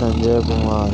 感觉不骂